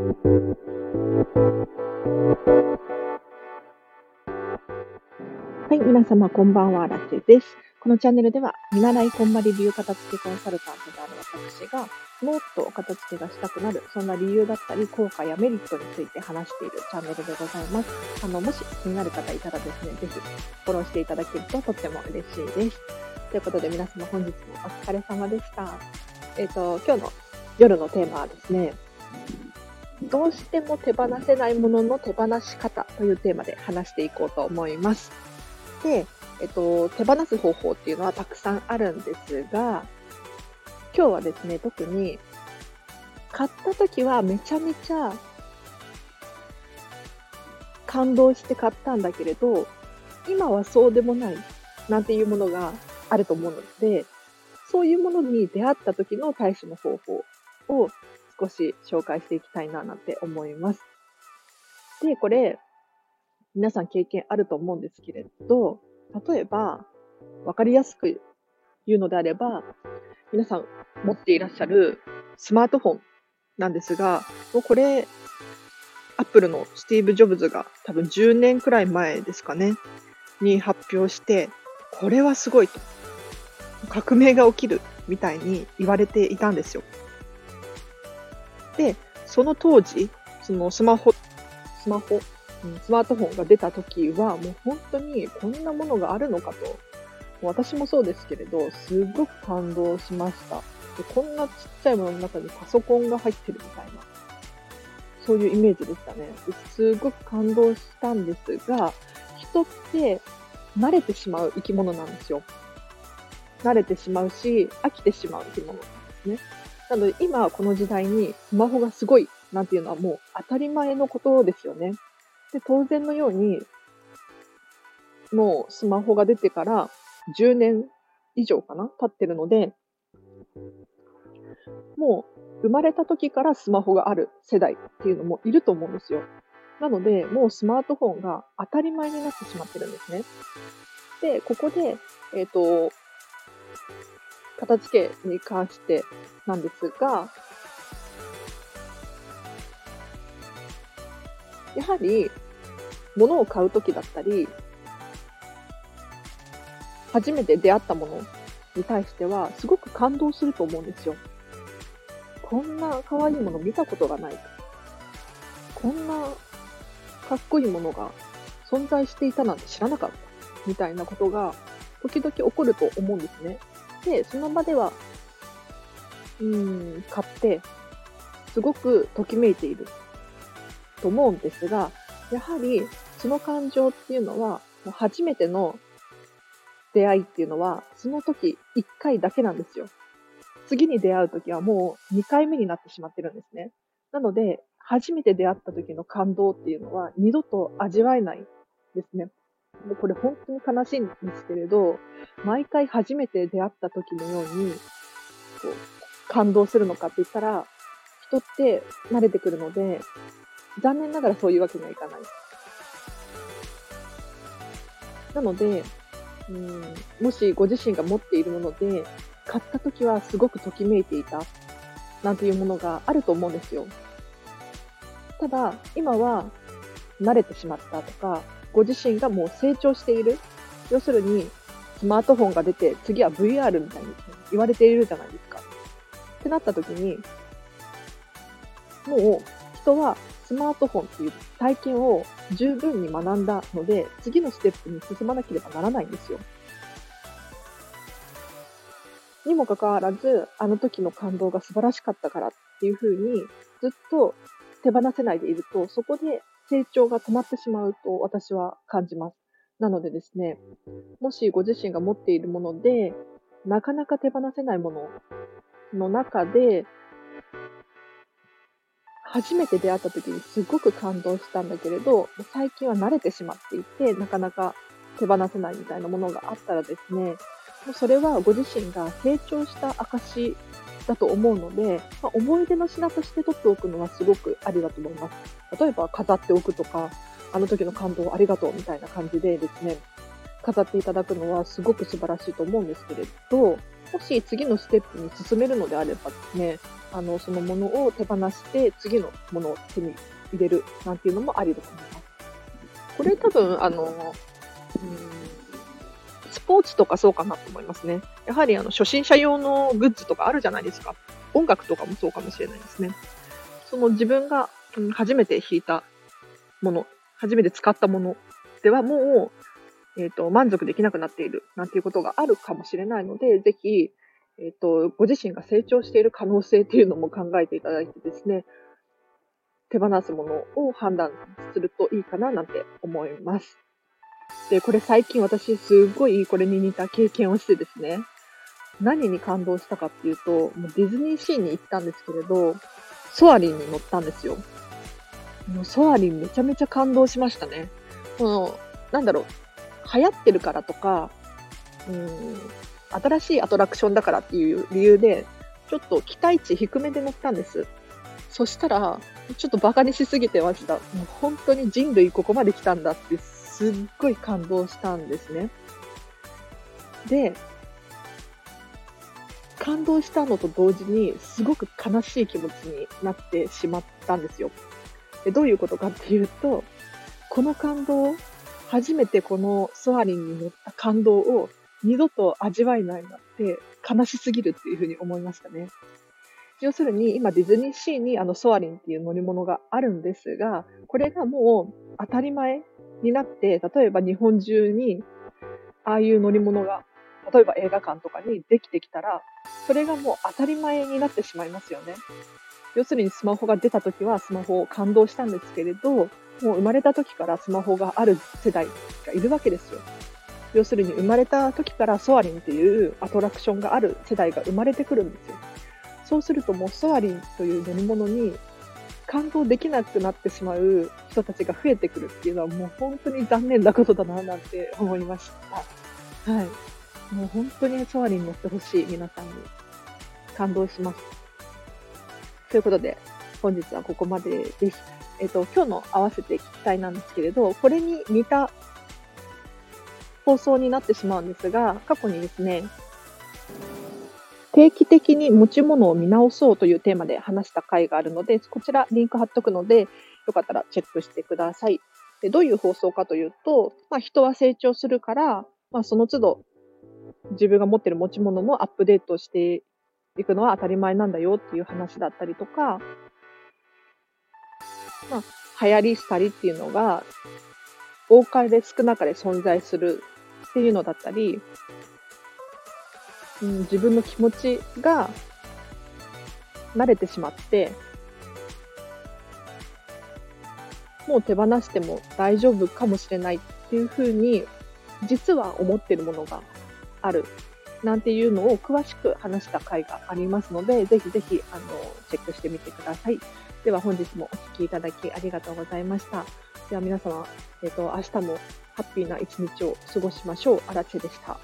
はい、皆様こんばんは、ラチェです。このチャンネルでは、見習いこんまり流片付けコンサルタントである私が、もっと片付けがしたくなる、そんな理由だったり、効果やメリットについて話しているチャンネルでございます。あの、もし気になる方いたらですね、ぜひフォローしていただけるととっても嬉しいです。ということで皆様本日もお疲れ様でした。えっ、ー、と、今日の夜のテーマはですね、どうしても手放せないものの手放し方というテーマで話していこうと思います。で、えっと、手放す方法っていうのはたくさんあるんですが、今日はですね、特に、買った時はめちゃめちゃ感動して買ったんだけれど、今はそうでもないなんていうものがあると思うので、そういうものに出会った時の対処の方法を少し紹介していきたいななんて思います。で、これ、皆さん経験あると思うんですけれど、例えば、わかりやすく言うのであれば、皆さん持っていらっしゃるスマートフォンなんですが、もうこれ、アップルのスティーブ・ジョブズが多分10年くらい前ですかね、に発表して、これはすごいと。革命が起きるみたいに言われていたんですよ。で、その当時、そのスマホ、スマホ、スマートフォンが出た時は、もう本当にこんなものがあるのかと。私もそうですけれど、すごく感動しました。でこんなちっちゃいものの中にパソコンが入ってるみたいな、そういうイメージでしたね。すごく感動したんですが、人って慣れてしまう生き物なんですよ。慣れてしまうし、飽きてしまう生き物なんですね。なので今この時代にスマホがすごいなんていうのはもう当たり前のことですよね。で、当然のように、もうスマホが出てから10年以上かな経ってるので、もう生まれた時からスマホがある世代っていうのもいると思うんですよ。なので、もうスマートフォンが当たり前になってしまってるんですね。で、ここで、えっ、ー、と、片付けに関してなんですが、やはり、物を買うときだったり、初めて出会ったものに対しては、すごく感動すると思うんですよ。こんな可愛いもの見たことがない。こんなかっこいいものが存在していたなんて知らなかった。みたいなことが時々起こると思うんですね。で、その場では、うん、買って、すごくときめいていると思うんですが、やはりその感情っていうのは、初めての出会いっていうのは、その時1回だけなんですよ。次に出会う時はもう2回目になってしまってるんですね。なので、初めて出会った時の感動っていうのは二度と味わえないですね。もうこれ本当に悲しいんですけれど、毎回初めて出会った時のように、こう、感動するのかって言ったら、人って慣れてくるので、残念ながらそういうわけにはいかない。なので、うん、もしご自身が持っているもので、買った時はすごくときめいていた、なんていうものがあると思うんですよ。ただ、今は慣れてしまったとか、ご自身がもう成長している。要するに、スマートフォンが出て、次は VR みたいに言われているじゃないですか。ってなった時に、もう人はスマートフォンっていう体験を十分に学んだので、次のステップに進まなければならないんですよ。にもかかわらず、あの時の感動が素晴らしかったからっていうふうに、ずっと手放せないでいると、そこで成長が止まってしまうと私は感じます。なのでですね、もしご自身が持っているもので、なかなか手放せないものの中で、初めて出会った時にすごく感動したんだけれど、最近は慣れてしまっていて、なかなか手放せないみたいなものがあったらですね、もうそれはご自身が成長した証だと思うので、まあ、思い出の品として取っておくのはすごくありだと思います。例えば飾っておくとか、あの時の感動ありがとうみたいな感じでですね、飾っていただくのはすごく素晴らしいと思うんですけれど、もし次のステップに進めるのであればですね、あの、そのものを手放して次のものを手に入れるなんていうのもありだと思います。これ多分、あの、うんポーツとかそうかなと思いますね。やはりあの初心者用のグッズとかあるじゃないですか。音楽とかもそうかもしれないですね。その自分が初めて弾いたもの、初めて使ったものではもう、えっ、ー、と、満足できなくなっているなんていうことがあるかもしれないので、ぜひ、えっ、ー、と、ご自身が成長している可能性っていうのも考えていただいてですね、手放すものを判断するといいかななんて思います。で、これ最近私すごいこれに似た経験をしてですね、何に感動したかっていうと、もうディズニーシーに行ったんですけれど、ソアリンに乗ったんですよ。もうソアリンめちゃめちゃ感動しましたね。この、なんだろう、流行ってるからとか、うん、新しいアトラクションだからっていう理由で、ちょっと期待値低めで乗ったんです。そしたら、ちょっとバカにしすぎてました。もう本当に人類ここまで来たんだってすっごい感動したんですね。で、感動したのと同時に、すごく悲しい気持ちになってしまったんですよ。でどういうことかっていうと、この感動、初めてこのソアリンに乗った感動を二度と味わえないなって悲しすぎるっていうふうに思いましたね。要するに、今ディズニーシーにあのソアリンっていう乗り物があるんですが、これがもう当たり前になって、例えば日本中にああいう乗り物が、例えば映画館とかにできてきたら、それがもう当たり前になってしまいますよね。要するにスマホが出た時はスマホを感動したんですけれど、もう生まれた時からスマホがある世代がいるわけですよ。要するに生まれた時からソアリンっていうアトラクションがある世代が生まれてくるんですよ。そうするともうソアリンという乗り物に感動できなくなってしまう人たちが増えてくるっていうのはもう本当に残念なことだななんて思いました。はい。もう本当にソアリン乗ってほしい皆さんに感動します。ということで、本日はここまでです。えっ、と、今日の合わせて聞きたいなんですけれど、これに似た放送になってしまうんですが、過去にですね、定期的に持ち物を見直そうというテーマで話した回があるので、こちらリンク貼っとくので、よかったらチェックしてください。でどういう放送かというと、まあ、人は成長するから、まあ、その都度自分が持っている持ち物もアップデートしていくのは当たり前なんだよっていう話だったりとか、まあ、流行り廃りっていうのが多かれ少なかれ存在するっていうのだったり、うん、自分の気持ちが慣れてしまって、もう手放しても大丈夫かもしれないっていうふうに、実は思ってるものがある。なんていうのを詳しく話した回がありますので、ぜひぜひ、あの、チェックしてみてください。では本日もお聴きいただきありがとうございました。では皆様、え、ー、と、明日もハッピーな一日を過ごしましょう。あらでした。